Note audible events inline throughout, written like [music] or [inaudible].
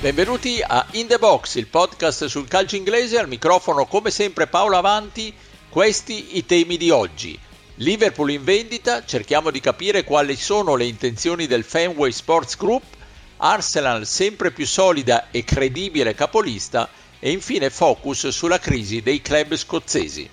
Benvenuti a In the Box, il podcast sul calcio inglese, al microfono come sempre Paolo Avanti, questi i temi di oggi. Liverpool in vendita, cerchiamo di capire quali sono le intenzioni del Fenway Sports Group, Arsenal sempre più solida e credibile capolista. E infine focus sulla crisi dei club scozzesi.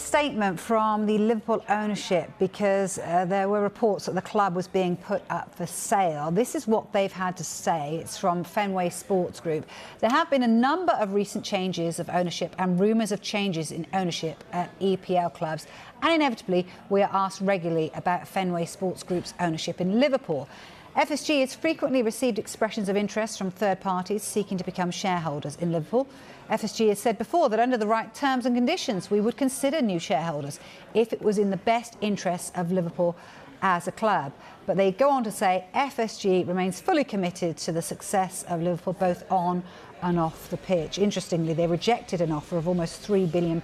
Statement from the Liverpool ownership because uh, there were reports that the club was being put up for sale. This is what they've had to say. It's from Fenway Sports Group. There have been a number of recent changes of ownership and rumours of changes in ownership at EPL clubs. And inevitably, we are asked regularly about Fenway Sports Group's ownership in Liverpool. FSG has frequently received expressions of interest from third parties seeking to become shareholders in Liverpool. FSG has said before that under the right terms and conditions, we would consider new shareholders if it was in the best interests of Liverpool as a club. But they go on to say FSG remains fully committed to the success of Liverpool both on and off the pitch. Interestingly, they rejected an offer of almost £3 billion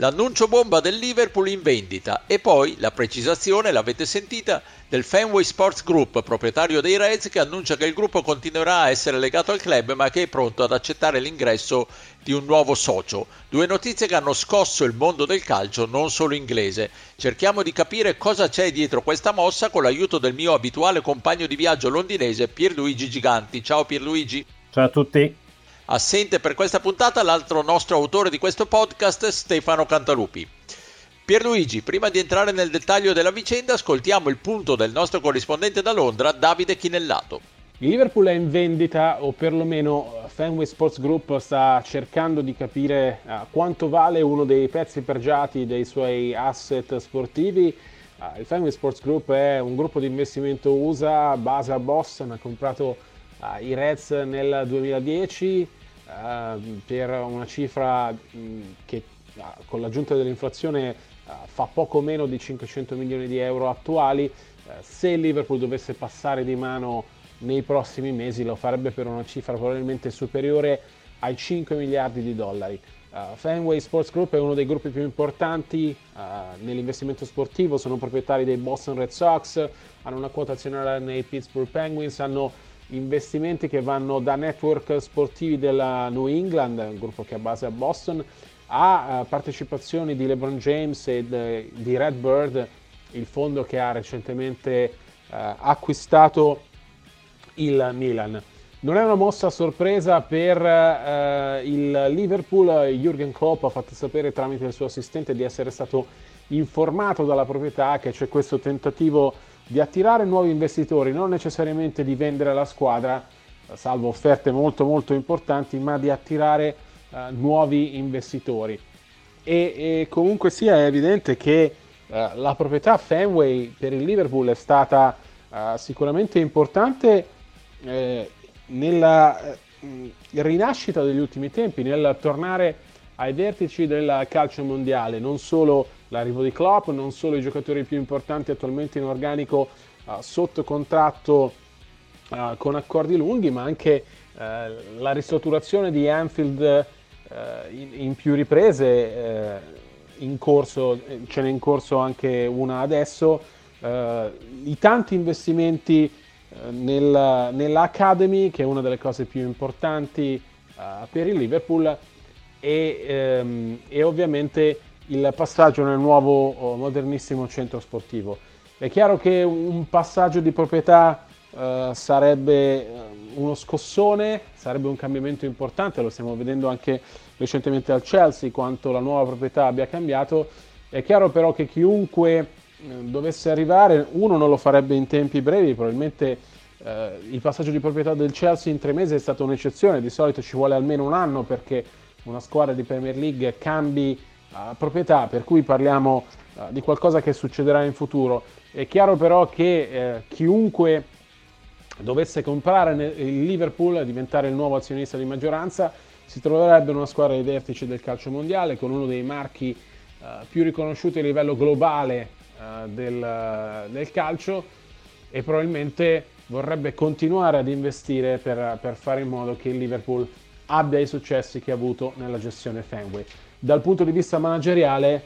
L'annuncio bomba del Liverpool in vendita e poi la precisazione, l'avete sentita, del Fenway Sports Group, proprietario dei Reds, che annuncia che il gruppo continuerà a essere legato al club ma che è pronto ad accettare l'ingresso di un nuovo socio. Due notizie che hanno scosso il mondo del calcio, non solo inglese. Cerchiamo di capire cosa c'è dietro questa mossa con l'aiuto del mio abituale compagno di viaggio londinese Pierluigi Giganti. Ciao Pierluigi. Ciao a tutti. Assente per questa puntata l'altro nostro autore di questo podcast, Stefano Cantalupi. Pierluigi, prima di entrare nel dettaglio della vicenda, ascoltiamo il punto del nostro corrispondente da Londra, Davide Chinellato. Il Liverpool è in vendita, o perlomeno Fenway Sports Group sta cercando di capire uh, quanto vale uno dei pezzi pregiati dei suoi asset sportivi. Uh, il Fenway Sports Group è un gruppo di investimento USA, base a Boston, ha comprato uh, i Reds nel 2010 Ehm, per una cifra che uh, con l'aggiunta dell'inflazione uh, fa poco meno di 500 milioni di euro attuali. Uh, se il Liverpool dovesse passare di mano nei prossimi mesi lo farebbe per una cifra probabilmente superiore ai 5 miliardi di dollari. Uh, Fenway Sports Group è uno dei gruppi più importanti uh, nell'investimento sportivo, sono proprietari dei Boston Red Sox, hanno una quota azionaria nei Pittsburgh Penguins, hanno investimenti che vanno da network sportivi della New England, un gruppo che ha base a Boston, a uh, partecipazioni di LeBron James e de, di Redbird, il fondo che ha recentemente uh, acquistato il Milan. Non è una mossa a sorpresa per uh, il Liverpool, Jürgen Klopp ha fatto sapere tramite il suo assistente di essere stato informato dalla proprietà che c'è questo tentativo di attirare nuovi investitori, non necessariamente di vendere la squadra, salvo offerte molto molto importanti, ma di attirare uh, nuovi investitori. E, e, comunque sia è evidente che uh, la proprietà Fenway per il Liverpool è stata uh, sicuramente importante eh, nella rinascita degli ultimi tempi, nel tornare ai vertici del calcio mondiale, non solo l'arrivo di Klopp, non solo i giocatori più importanti attualmente in organico uh, sotto contratto uh, con accordi lunghi, ma anche uh, la ristrutturazione di Anfield in, in, più riprese, in corso, ce n'è in corso anche una adesso, i tanti investimenti nel, nell'Academy, che è una delle cose più importanti per il Liverpool, e, um, e ovviamente il passaggio nel nuovo oh, modernissimo centro sportivo. È chiaro che un passaggio di proprietà uh, sarebbe eh, uno scossone, sarebbe un cambiamento importante, lo stiamo vedendo anche recentemente al Chelsea quanto la nuova proprietà abbia cambiato. È chiaro però che chiunque dovesse arrivare, uno non lo farebbe in tempi brevi, probabilmente eh, il passaggio di proprietà del Chelsea in tre mesi è stata un'eccezione, di solito ci vuole almeno un anno perché una squadra di Premier League cambi proprietà, per cui parliamo uh, di qualcosa che succederà in futuro. È chiaro però che eh, chiunque dovesse comprare il Liverpool e diventare il nuovo azionista di maggioranza si troverebbe in una squadra ai vertici del calcio mondiale con uno dei marchi uh, più riconosciuti a livello globale del, del, calcio e probabilmente vorrebbe continuare ad investire per, per fare in modo che il Liverpool abbia i successi che ha avuto nella gestione Fenway. Dal punto di vista manageriale,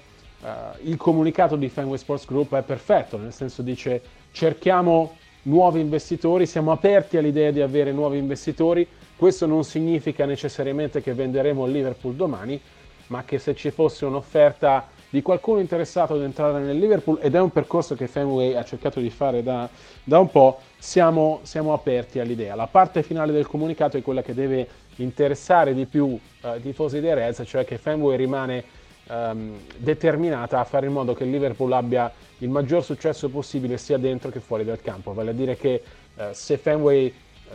il comunicato di Fenway Sports Group è perfetto, nel senso dice cerchiamo nuovi investitori, siamo aperti all'idea di avere nuovi investitori, questo non significa necessariamente che venderemo il Liverpool domani, ma che se ci fosse un'offerta di qualcuno interessato ad entrare nel Liverpool, ed è un percorso che Fenway ha cercato di fare da, da un po', siamo, siamo, aperti all'idea. La parte finale del comunicato è quella che deve interessare di più eh, i tifosi dei Reds, cioè che Fenway rimane ehm, determinata a fare in modo che il Liverpool abbia il maggior successo possibile sia dentro che fuori dal campo. Vale a dire che eh, se Fenway eh,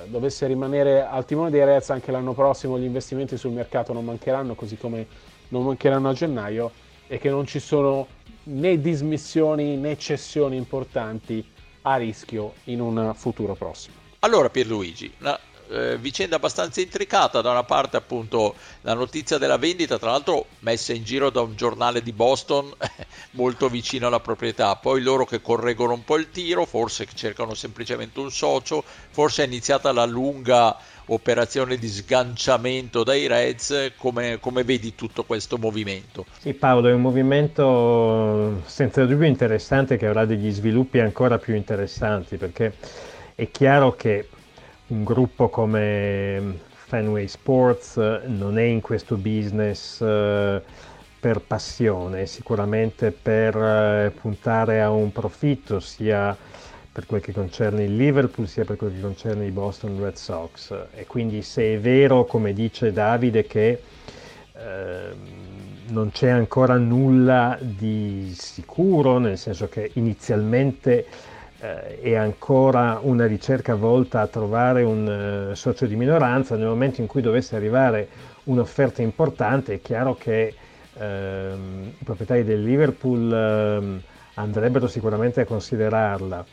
dovesse rimanere al timone dei Reds anche l'anno prossimo gli investimenti sul mercato non mancheranno, così come non mancheranno a gennaio e che non ci sono né dismissioni né cessioni importanti a rischio in un futuro prossimo. Allora Pierluigi, una eh, vicenda abbastanza intricata, da una parte appunto la notizia della vendita, tra l'altro messa in giro da un giornale di Boston [laughs] molto vicino alla proprietà, poi loro che correggono un po' il tiro, forse cercano semplicemente un socio, forse è iniziata la lunga operazione di sganciamento dai Reds, come, come, vedi tutto questo movimento? Sì Paolo, è un movimento senza dubbio interessante che avrà degli sviluppi ancora più interessanti perché è chiaro che un gruppo come Fenway Sports non è in questo business eh, per passione, sicuramente per eh, puntare a un profitto sia per quel che concerne il Liverpool sia per quel che concerne i Boston Red Sox. E quindi se è vero come dice Davide che eh, non c'è ancora nulla di sicuro nel senso che inizialmente eh, è ancora una ricerca volta a trovare un uh, socio di minoranza nel momento in cui dovesse arrivare un'offerta importante è chiaro che ehm, i proprietari del Liverpool ehm, andrebbero sicuramente a considerarla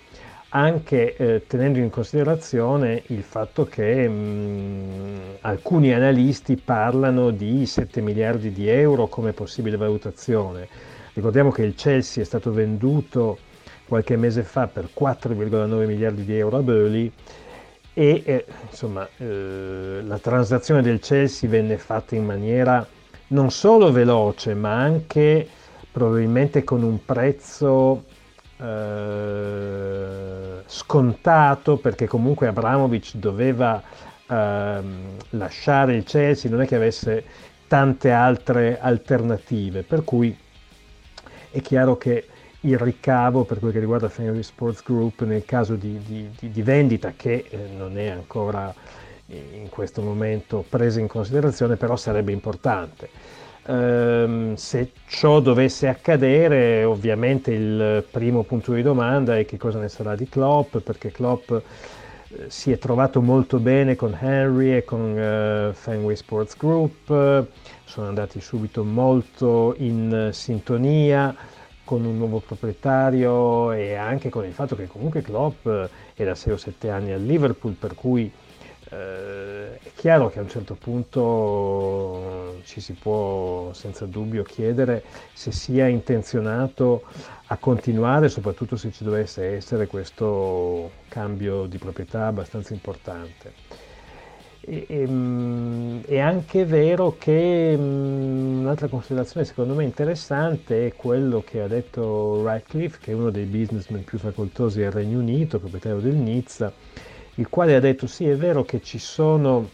anche eh, tenendo in considerazione il fatto che mh, mm, alcuni analisti parlano di 7 miliardi di euro come possibile valutazione. Ricordiamo che il Chelsea è stato venduto qualche mese fa per 4,9 miliardi di euro a Burley e eh, insomma eh, la transazione del Chelsea venne fatta in maniera non solo veloce ma anche probabilmente con un prezzo eh, scontato perché comunque Abramovic doveva eh, lasciare il Chelsea, non è che avesse tante altre alternative, per cui è chiaro che il ricavo per quel che riguarda Fenway Sports Group nel caso di, di, di, di vendita che eh, non è ancora in questo momento presa in considerazione, però sarebbe importante. Um, se ciò dovesse accadere, ovviamente il primo punto di domanda è che cosa ne sarà di Klopp, perché Klopp eh, si è trovato molto bene con Henry e con uh, Fenway Sports Group, sono andati subito molto in sintonia con un nuovo proprietario e anche con il fatto che comunque Klopp è da 6 o 7 anni al Liverpool, per cui eh, è chiaro che a un certo punto ci si può senza dubbio chiedere se sia intenzionato a continuare, soprattutto se ci dovesse essere questo cambio di proprietà abbastanza importante. E, ehm, è anche vero che mm, un'altra considerazione secondo me interessante è quello che ha detto Radcliffe, che è uno dei businessmen più facoltosi del Regno Unito, proprietario del Nizza, il quale ha detto sì è vero che ci sono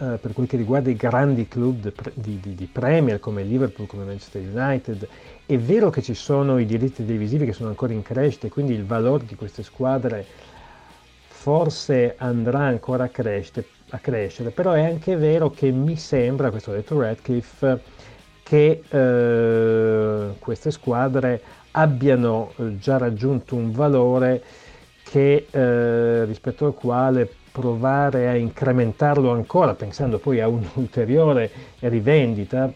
eh, per quel che riguarda i grandi club di, di, di, Premier come Liverpool, come Manchester United, è vero che ci sono i diritti televisivi che sono ancora in crescita e quindi il valore di queste squadre forse andrà ancora a crescere, a crescere però è anche vero che mi sembra, questo ha detto Radcliffe, che eh, queste squadre abbiano eh, già raggiunto un valore che, eh, rispetto al quale provare a incrementarlo ancora, pensando poi a un'ulteriore rivendita,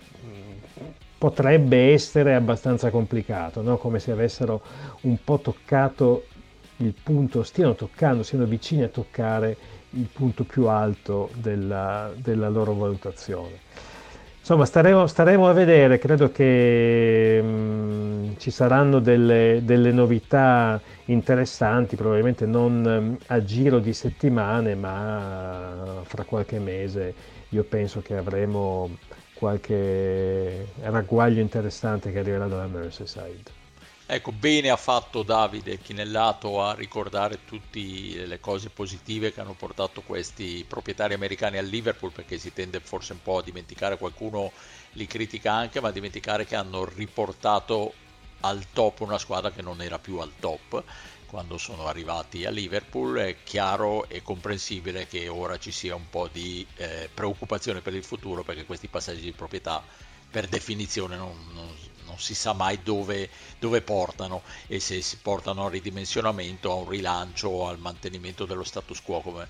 potrebbe essere abbastanza complicato, no? come se avessero un po' toccato il punto, stiano toccando, siano vicini a toccare il punto più alto della, della loro valutazione. Insomma, staremo, staremo, a vedere, credo che mh, mm, ci saranno delle, delle, novità interessanti, probabilmente non mm, a giro di settimane, ma fra qualche mese io penso che avremo qualche ragguaglio interessante che arriverà dalla Merseyside. Ecco, bene ha fatto Davide Chinellato a ricordare tutte le cose positive che hanno portato questi proprietari americani al Liverpool, perché si tende forse un po' a dimenticare, qualcuno li critica anche, ma a dimenticare che hanno riportato al top una squadra che non era più al top quando sono arrivati a Liverpool. È chiaro e comprensibile che ora ci sia un po' di eh, preoccupazione per il futuro perché questi passaggi di proprietà per definizione non, non, non si sa mai dove, dove, portano e se si portano al ridimensionamento, a un rilancio al mantenimento dello status quo come,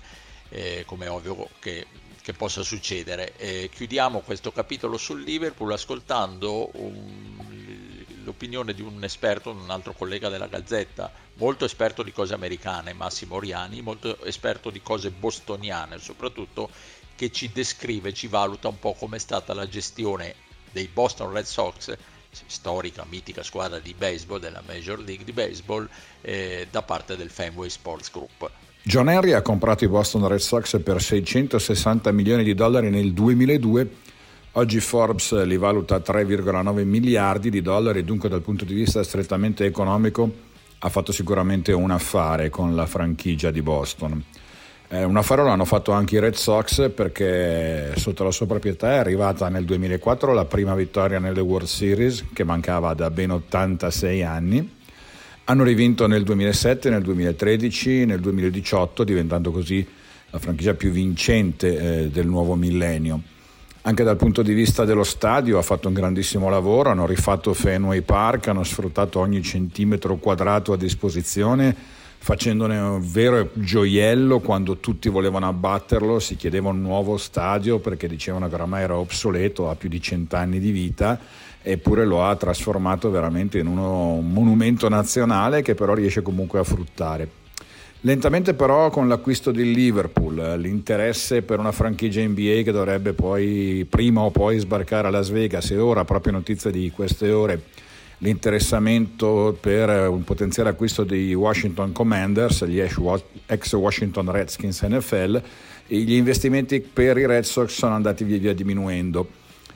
eh, come ovvio che, che, possa succedere. Eh, chiudiamo questo capitolo sul Liverpool ascoltando un, l'opinione di un esperto, un altro collega della Gazzetta, molto esperto di cose americane, Massimo Oriani, molto esperto di cose bostoniane soprattutto, che ci descrive, ci valuta un po' come è stata la gestione dei Boston Red Sox storica, mitica squadra di baseball della Major League di Baseball eh, da parte del Fenway Sports Group. John Henry ha comprato i Boston Red Sox per 660 milioni di dollari nel 2002. Oggi Forbes li valuta a 3,9 miliardi di dollari, dunque dal punto di vista strettamente economico ha fatto sicuramente un affare con la franchigia di Boston. Eh, un affare l'hanno fatto anche i Red Sox perché sotto la sua proprietà è arrivata nel 2004 la prima vittoria nelle World Series che mancava da ben 86 anni. Hanno rivinto nel 2007, nel 2013, nel 2018 diventando così la franchigia più vincente eh, del nuovo millennio. Anche dal punto di vista dello stadio ha fatto un grandissimo lavoro, hanno rifatto Fenway Park, hanno sfruttato ogni centimetro quadrato a disposizione facendone un vero gioiello quando tutti volevano abbatterlo, si chiedeva un nuovo stadio perché dicevano che oramai era obsoleto, ha più di cent'anni di vita, eppure lo ha trasformato veramente in uno, un monumento nazionale che però riesce comunque a fruttare. Lentamente però con l'acquisto del Liverpool, l'interesse per una franchigia NBA che dovrebbe poi prima o poi sbarcare a Las Vegas e ora proprio notizia di queste ore l'interessamento per un potenziale acquisto dei Washington Commanders, gli ex Washington Redskins NFL, gli investimenti per i Red Sox sono andati via via diminuendo.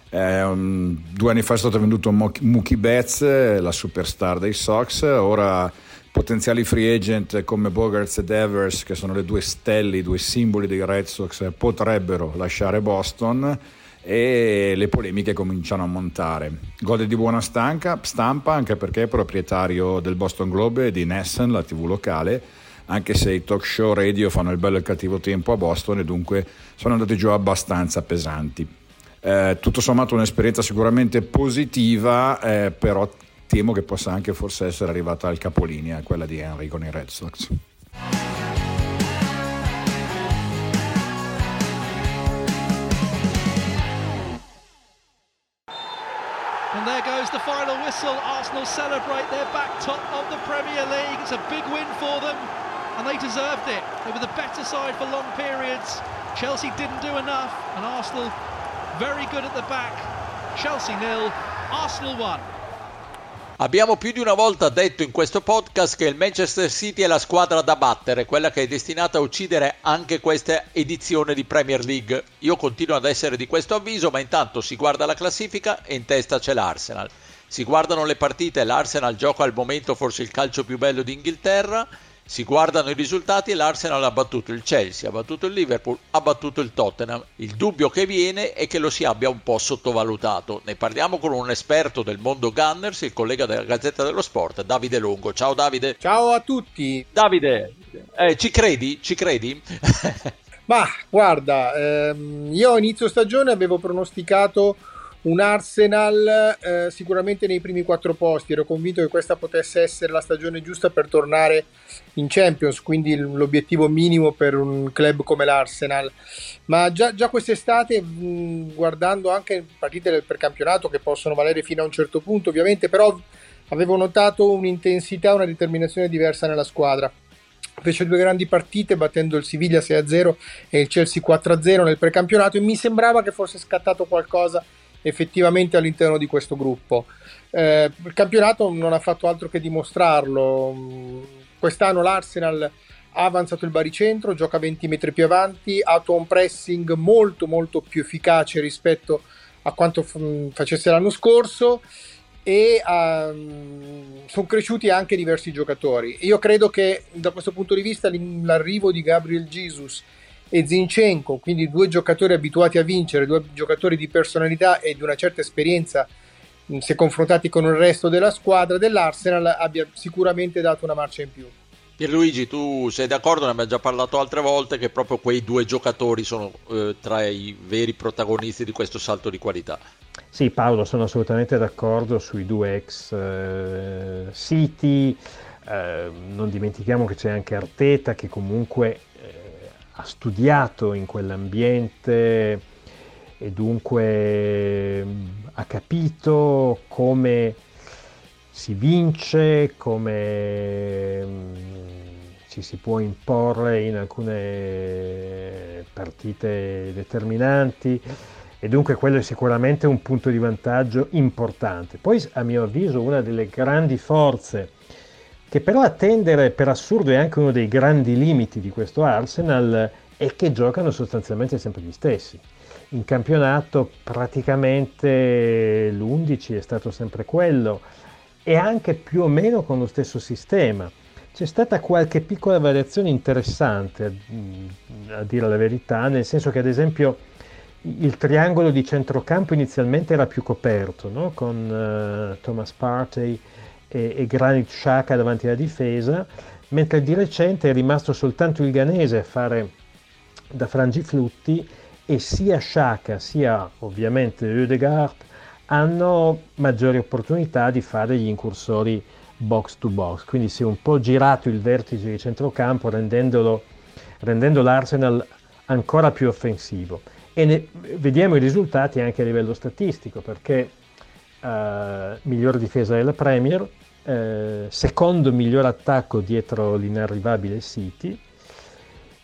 Eh, due anni fa è stato venduto Mookie Betts, la superstar dei Sox, ora potenziali free agent come Bogarts e Devers, che sono le due stelle, i due simboli dei Red Sox, potrebbero lasciare Boston e le polemiche cominciano a montare. Gode di buona stanca, stampa anche perché è proprietario del Boston Globe e di Nessen, la tv locale, anche se i talk show radio fanno il bello e il cattivo tempo a Boston e dunque sono andati giù abbastanza pesanti. Eh, tutto sommato un'esperienza sicuramente positiva, eh, però temo che possa anche forse essere arrivata al capolinea, quella di Henry con i Red Sox. The final whistle. Arsenal celebrate. They're back top of the Premier League. It's a big win for them, and they deserved it. They were the better side for long periods. Chelsea didn't do enough, and Arsenal very good at the back. Chelsea nil, Arsenal 1. Abbiamo più di una volta detto in questo podcast che il Manchester City è la squadra da battere, quella che è destinata a uccidere anche questa edizione di Premier League. Io continuo ad essere di questo avviso, ma intanto si guarda la classifica e in testa c'è l'Arsenal. Si guardano le partite, l'Arsenal gioca al momento forse il calcio più bello d'Inghilterra si guardano i risultati e l'Arsenal ha battuto il Chelsea, ha battuto il Liverpool, ha battuto il Tottenham. Il dubbio che viene è che lo si abbia un po' sottovalutato. Ne parliamo con un esperto del mondo Gunners, il collega della Gazzetta dello Sport, Davide Longo. Ciao Davide. Ciao a tutti. Davide, eh, ci credi? Ci credi? [laughs] Ma guarda, ehm, io a inizio stagione avevo pronosticato un Arsenal eh, sicuramente nei primi quattro posti. Ero convinto che questa potesse essere la stagione giusta per tornare in Champions, quindi l'obiettivo minimo per un club come l'Arsenal. Ma già, già quest'estate, mh, guardando anche partite del precampionato che possono valere fino a un certo punto, ovviamente, però avevo notato un'intensità, una determinazione diversa nella squadra. Fece due grandi partite battendo il Siviglia 6-0 e il Chelsea 4-0 nel precampionato e mi sembrava che fosse scattato qualcosa effettivamente all'interno di questo gruppo. Eh, il campionato non ha fatto altro che dimostrarlo. Quest'anno l'Arsenal ha avanzato il baricentro, gioca 20 metri più avanti, ha un pressing molto molto più efficace rispetto a quanto f- facesse l'anno scorso e um, sono cresciuti anche diversi giocatori. Io credo che da questo punto di vista l'arrivo di Gabriel Jesus e Zinchenko, quindi due giocatori abituati a vincere, due giocatori di personalità e di una certa esperienza, se confrontati con il resto della squadra dell'Arsenal, abbia sicuramente dato una marcia in più. Pierluigi, tu sei d'accordo? Ne abbiamo già parlato altre volte che proprio quei due giocatori sono eh, tra i veri protagonisti di questo salto di qualità. Sì, Paolo, sono assolutamente d'accordo sui due ex eh, City. Eh, non dimentichiamo che c'è anche Arteta che comunque ha studiato in quell'ambiente e dunque ha capito come si vince, come mm, ci si può imporre in alcune partite determinanti e dunque quello è sicuramente un punto di vantaggio importante. Poi a mio avviso una delle grandi forze che però attendere per assurdo è anche uno dei grandi limiti di questo Arsenal è che giocano sostanzialmente sempre gli stessi. In campionato praticamente l'11 è stato sempre quello e anche più o meno con lo stesso sistema. C'è stata qualche piccola variazione interessante, a dire la verità, nel senso che ad esempio il triangolo di centrocampo inizialmente era più coperto, no? con uh, Thomas Partey e, e Granit Xhaka davanti alla difesa, mentre di recente è rimasto soltanto il Ganese a fare da frangiflutti e sia Xhaka sia ovviamente Oedegaard hanno maggiori opportunità di fare gli incursori box to box, quindi si è un po' girato il vertice di centrocampo rendendolo, rendendo l'Arsenal ancora più offensivo. E ne, vediamo i risultati anche a livello statistico perché eh, miglior difesa della Premier, eh, secondo miglior attacco dietro l'inarrivabile City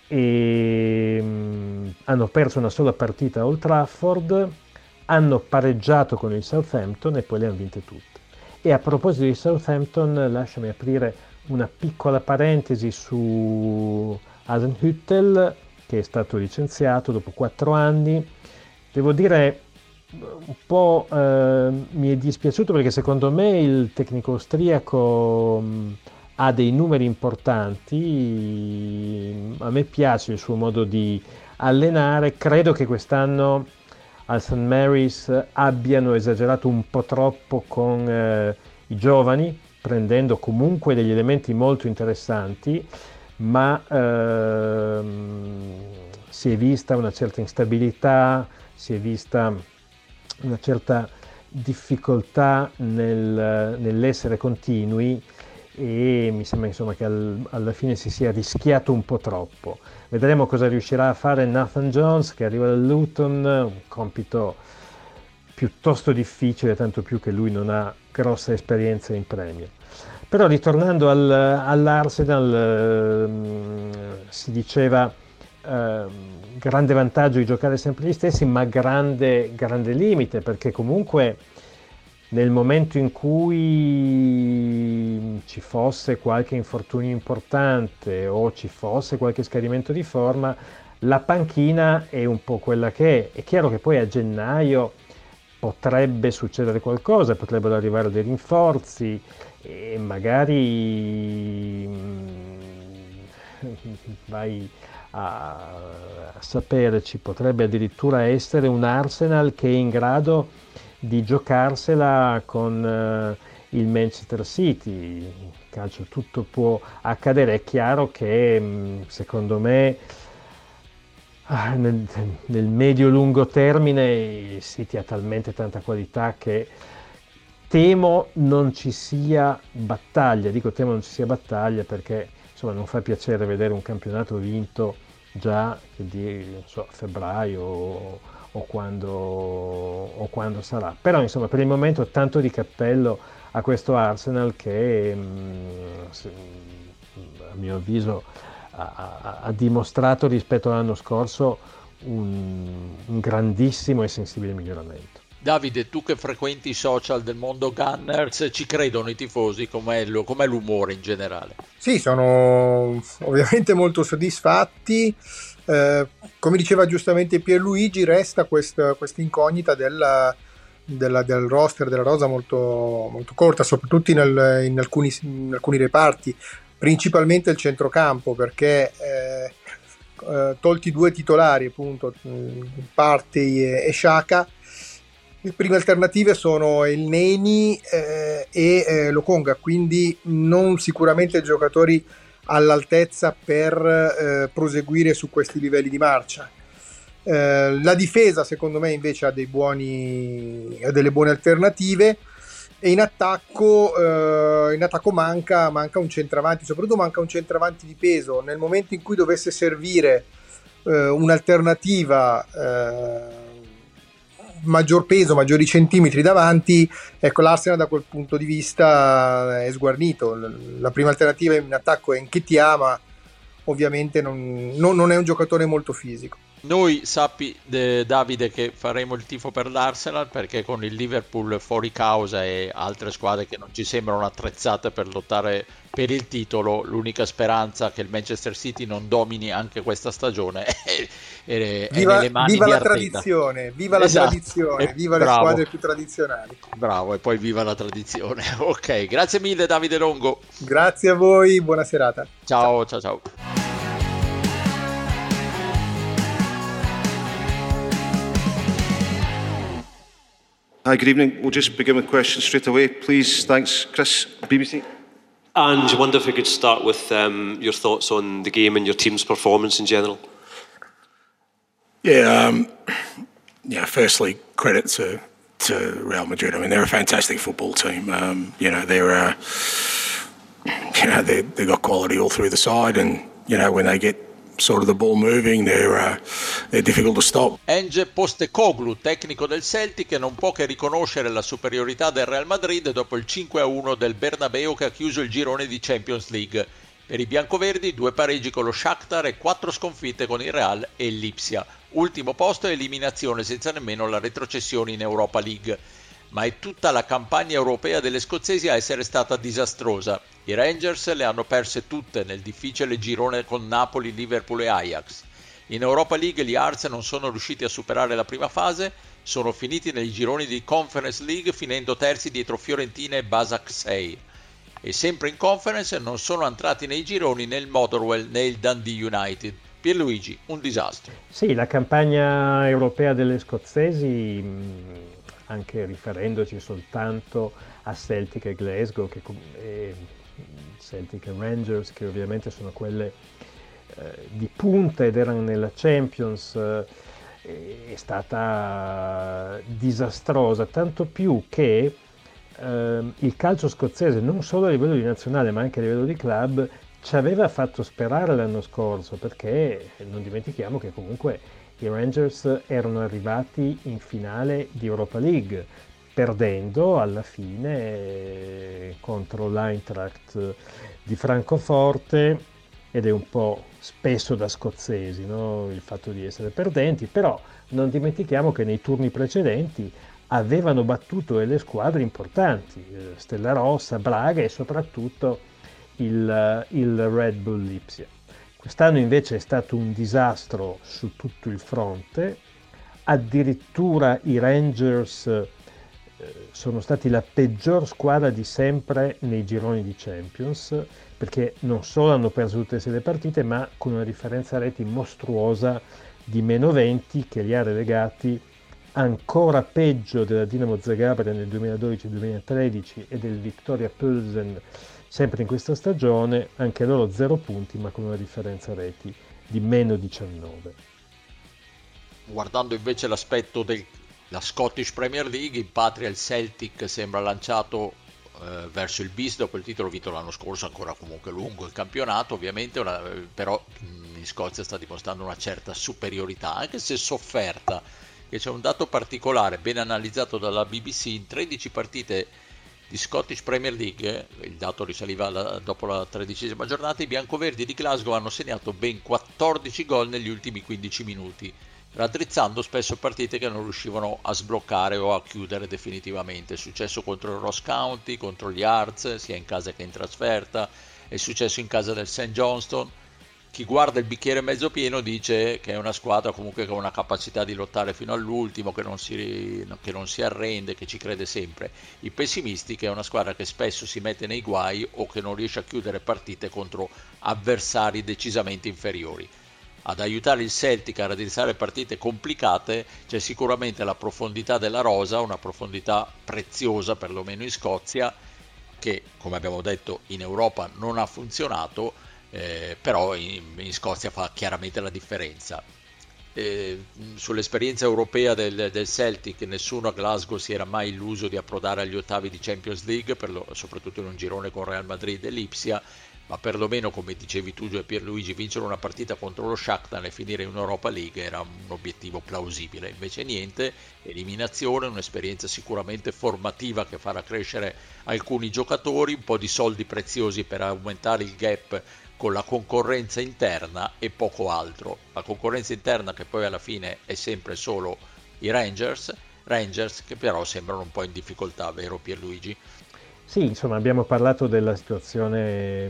e mh, mm, hanno perso una sola partita a Old Trafford, hanno pareggiato con il Southampton e poi le hanno vinte tutte. E a proposito di Southampton, lasciami aprire una piccola parentesi su Hasenhüttel che è stato licenziato dopo quattro anni. Devo dire, un po' eh, mi è dispiaciuto perché secondo me il tecnico austriaco mh, ha dei numeri importanti, a me piace il suo modo di allenare, credo che quest'anno al St. Mary's abbiano esagerato un po' troppo con eh, i giovani, prendendo comunque degli elementi molto interessanti ma ehm, si è vista una certa instabilità, si è vista una certa difficoltà nel, nell'essere continui e mi sembra insomma, che al, alla fine si sia rischiato un po' troppo. Vedremo cosa riuscirà a fare Nathan Jones che arriva dal Luton, un compito piuttosto difficile, tanto più che lui non ha grossa esperienza in Premier. Però ritornando al, all'Arsenal eh, si diceva eh, grande vantaggio di giocare sempre gli stessi, ma grande, grande limite perché comunque nel momento in cui ci fosse qualche infortunio importante o ci fosse qualche scadimento di forma, la panchina è un po' quella che è. È chiaro che poi a gennaio potrebbe succedere qualcosa, potrebbero arrivare dei rinforzi e magari mm, vai a, sapere, ci potrebbe addirittura essere un Arsenal che è in grado di giocarsela con uh, il Manchester City. In calcio tutto può accadere, è chiaro che mm, secondo me ah, nel, nel medio-lungo termine il City ha talmente tanta qualità che temo non ci sia battaglia, dico temo non ci sia battaglia perché insomma non fa piacere vedere un campionato vinto già di so, febbraio o, o, quando, o, quando, sarà. Però insomma per il momento tanto di cappello a questo Arsenal che mh, mm, a mio avviso ha, ha, ha, dimostrato rispetto all'anno scorso un, un grandissimo e sensibile miglioramento. Davide, tu che frequenti i social del mondo Gunners, ci credono i tifosi? Com'è, com'è l'umore in generale? Sì, sono ovviamente molto soddisfatti. Eh, come diceva giustamente Pierluigi, resta questa incognita della, della, del roster della Rosa molto, molto corta, soprattutto nel, in, alcuni, in, alcuni, reparti, principalmente il centrocampo, perché eh, eh, tolti due titolari, appunto, Partey e, Shaka, le prime alternative sono il Neni eh, e eh, Lokonga, quindi non sicuramente giocatori all'altezza per eh, proseguire su questi livelli di marcia. Eh, la difesa, secondo me, invece ha, buoni, ha delle buone alternative. E in attacco, eh, in attacco manca, manca, un centravanti, soprattutto manca un centravanti di peso. Nel momento in cui dovesse servire eh, un'alternativa maggior peso, maggiori centimetri davanti, ecco l'Arsenal da quel punto di vista è sguarnito. La prima alternativa in attacco è Nketiah, ma ovviamente non, non, non è un giocatore molto fisico. Noi sappi, eh, Davide, che faremo il tifo per l'Arsenal perché con il Liverpool fuori causa e altre squadre che non ci sembrano attrezzate per lottare per il titolo, l'unica speranza che il Manchester City non domini anche questa stagione [laughs] è, è, viva, nelle mani viva la tradizione, viva la esatto. tradizione, viva bravo. le squadre più tradizionali. Bravo, e poi viva la tradizione. [laughs] Ok, grazie mille Davide Longo. Grazie a voi, buona serata. ciao. ciao. ciao. ciao. Hi, good evening. We'll just begin with questions straight away, please. Thanks, Chris, BBC. And I wonder if we could start with um, your thoughts on the game and your team's performance in general. Yeah, um, yeah. Firstly, credit to to Real Madrid. I mean, they're a fantastic football team. Um, you know, they're uh, you know they they got quality all through the side, and you know when they get sort of moving, they're, uh, they're difficult to stop. Enge Postecoglou, tecnico del Celtic, non può che riconoscere la superiorità del Real Madrid dopo il 5-1 del Bernabeu che ha chiuso il girone di Champions League. Per i biancoverdi due pareggi con lo Shakhtar e quattro sconfitte con il Real e Lipsia. Ultimo posto e eliminazione senza nemmeno la retrocessione in Europa League ma è tutta la campagna europea delle scozzesi a essere stata disastrosa. I Rangers le hanno perse tutte nel difficile girone con Napoli, Liverpool e Ajax. In Europa League gli Hearts non sono riusciti a superare la prima fase, sono finiti nei gironi di Conference League finendo terzi dietro Fiorentina e Basak 6. E sempre in Conference non sono entrati nei gironi né il Motherwell né il Dundee United. Pierluigi, un disastro. Sì, la campagna europea delle scozzesi anche riferendoci soltanto a Celtic e Glasgow, che, Celtic Rangers, che ovviamente sono quelle eh, di punta ed erano nella Champions, eh, è stata disastrosa, tanto più che eh, il calcio scozzese, non solo a livello di nazionale ma anche a livello di club, ci aveva fatto sperare l'anno scorso, perché non dimentichiamo che comunque i Rangers erano arrivati in finale di Europa League, perdendo alla fine contro l'Eintracht di Francoforte ed è un po' spesso da scozzesi no? il fatto di essere perdenti, però non dimentichiamo che nei turni precedenti avevano battuto delle squadre importanti, eh, Stella Rossa, Braga e soprattutto il, il Red Bull Lipsia. Quest'anno invece è stato un disastro su tutto il fronte, addirittura i Rangers eh, sono stati la peggior squadra di sempre nei gironi di Champions, perché non solo hanno perso tutte le partite, ma con una differenza reti mostruosa di meno 20 che li ha relegati ancora peggio della Dinamo Zagabria nel 2012-2013 e del Victoria Pulsen Sempre in questa stagione anche loro 0 punti ma con una differenza reti di meno 19. Guardando invece l'aspetto della Scottish Premier League, in patria il Celtic sembra lanciato eh, verso il bis dopo il titolo vinto l'anno scorso, ancora comunque lungo il campionato ovviamente, una, però in Scozia sta dimostrando una certa superiorità, anche se sofferta, che c'è un dato particolare ben analizzato dalla BBC, in 13 partite di Scottish Premier League, il dato risaliva la, dopo la tredicesima giornata, i biancoverdi di Glasgow hanno segnato ben 14 gol negli ultimi 15 minuti. Raddrizzando spesso partite che non riuscivano a sbloccare o a chiudere definitivamente. È successo contro il Ross County, contro gli Arts, sia in casa che in trasferta, è successo in casa del St. Johnston. Chi guarda il bicchiere mezzo pieno dice che è una squadra comunque con una capacità di lottare fino all'ultimo, che non, si, che non si arrende, che ci crede sempre. I pessimisti che è una squadra che spesso si mette nei guai o che non riesce a chiudere partite contro avversari decisamente inferiori ad aiutare il Celtic a raddrizzare partite complicate c'è sicuramente la profondità della rosa, una profondità preziosa perlomeno in Scozia, che come abbiamo detto in Europa non ha funzionato, eh, però in, in, Scozia fa chiaramente la differenza. Eh, sull'esperienza europea del, del, Celtic nessuno a Glasgow si era mai illuso di approdare agli ottavi di Champions League, lo, soprattutto in un girone con Real Madrid e Lipsia ma perlomeno come dicevi tu e Pierluigi vincere una partita contro lo Shakhtar e finire in Europa League era un obiettivo plausibile invece niente, eliminazione, un'esperienza sicuramente formativa che farà crescere alcuni giocatori, un po' di soldi preziosi per aumentare il gap con la concorrenza interna e poco altro la concorrenza interna che poi alla fine è sempre solo i Rangers Rangers che però sembrano un po' in difficoltà, vero Pierluigi? Sì, insomma, abbiamo parlato della situazione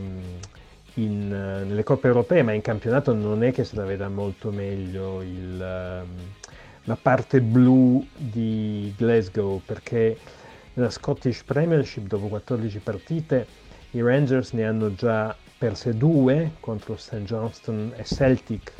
in, nelle coppe europee, ma in campionato non è che se la veda molto meglio il, la parte blu di Glasgow, perché nella Scottish Premiership, dopo 14 partite, i Rangers ne hanno già perse due contro St. Johnston e Celtic,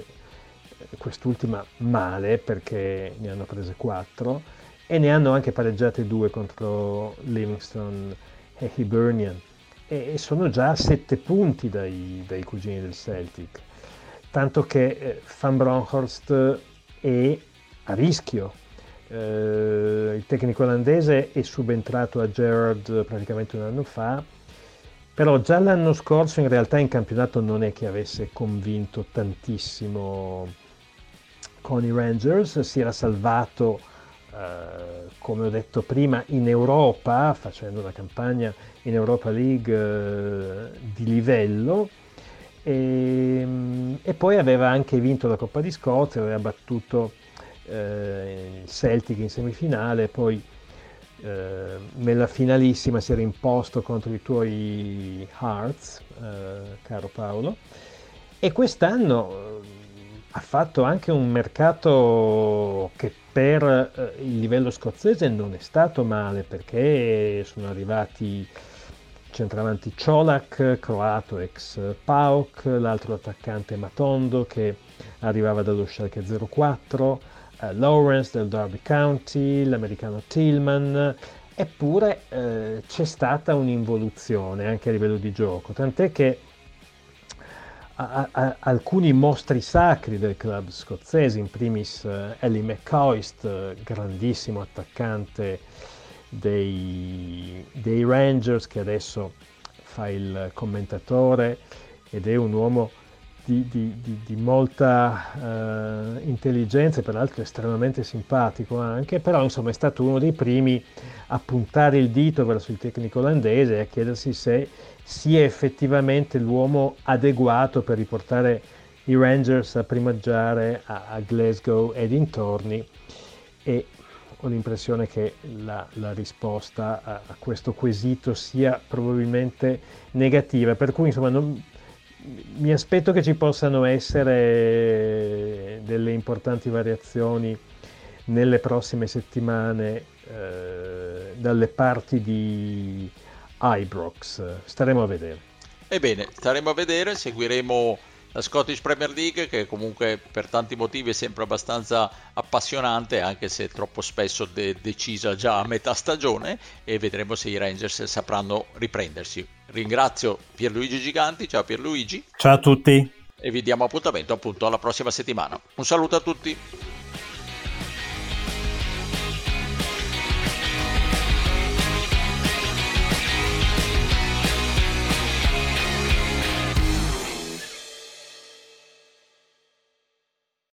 quest'ultima male perché ne hanno prese quattro, e ne hanno anche pareggiate due contro Livingston e Hibernian e sono già a sette punti dai, dai cugini del Celtic, tanto che eh, Van Bronckhorst è a rischio. Eh, il tecnico olandese è subentrato a Gerard praticamente un anno fa, però già l'anno scorso in realtà in campionato non è che avesse convinto tantissimo con i Rangers, si era salvato eh, come ho detto prima, in Europa, facendo una campagna in Europa League eh, di livello. E, ehm, e, poi aveva anche vinto la Coppa di Scozia, aveva battuto eh, il Celtic in semifinale, poi nella finalissima si era imposto contro i tuoi Hearts, caro Paolo, e quest'anno ha fatto anche un mercato che per eh, il livello scozzese non è stato male perché sono arrivati centravanti Ciolak, croato ex PAOK, l'altro attaccante Matondo che arrivava dallo Schalke 04, eh, Lawrence del Derby County, l'americano Tillman, eppure eh, c'è stata un'involuzione anche a livello di gioco, tant'è che alcuni mostri sacri del club scozzese, in primis uh, Ellie McCoist, grandissimo attaccante dei, dei, Rangers, che adesso fa il commentatore ed è un uomo di, di, di, di molta uh, intelligenza e peraltro estremamente simpatico anche, però insomma è stato uno dei primi a puntare il dito verso il tecnico olandese e a chiedersi se sia effettivamente l'uomo adeguato per riportare i Rangers a primaggiare a, a Glasgow e dintorni. E ho l'impressione che la, la risposta a, a, questo quesito sia probabilmente negativa, per cui insomma non, mi aspetto che ci possano essere delle importanti variazioni nelle prossime settimane eh, dalle parti di Ibrox. Staremo a vedere. Ebbene, staremo a vedere, seguiremo la Scottish Premier League che comunque per tanti motivi è sempre abbastanza appassionante anche se troppo spesso de- decisa già a metà stagione e vedremo se i Rangers sapranno riprendersi. Ringrazio Pierluigi Giganti, ciao Pierluigi. Ciao a tutti. E vi diamo appuntamento appunto alla prossima settimana. Un saluto a tutti.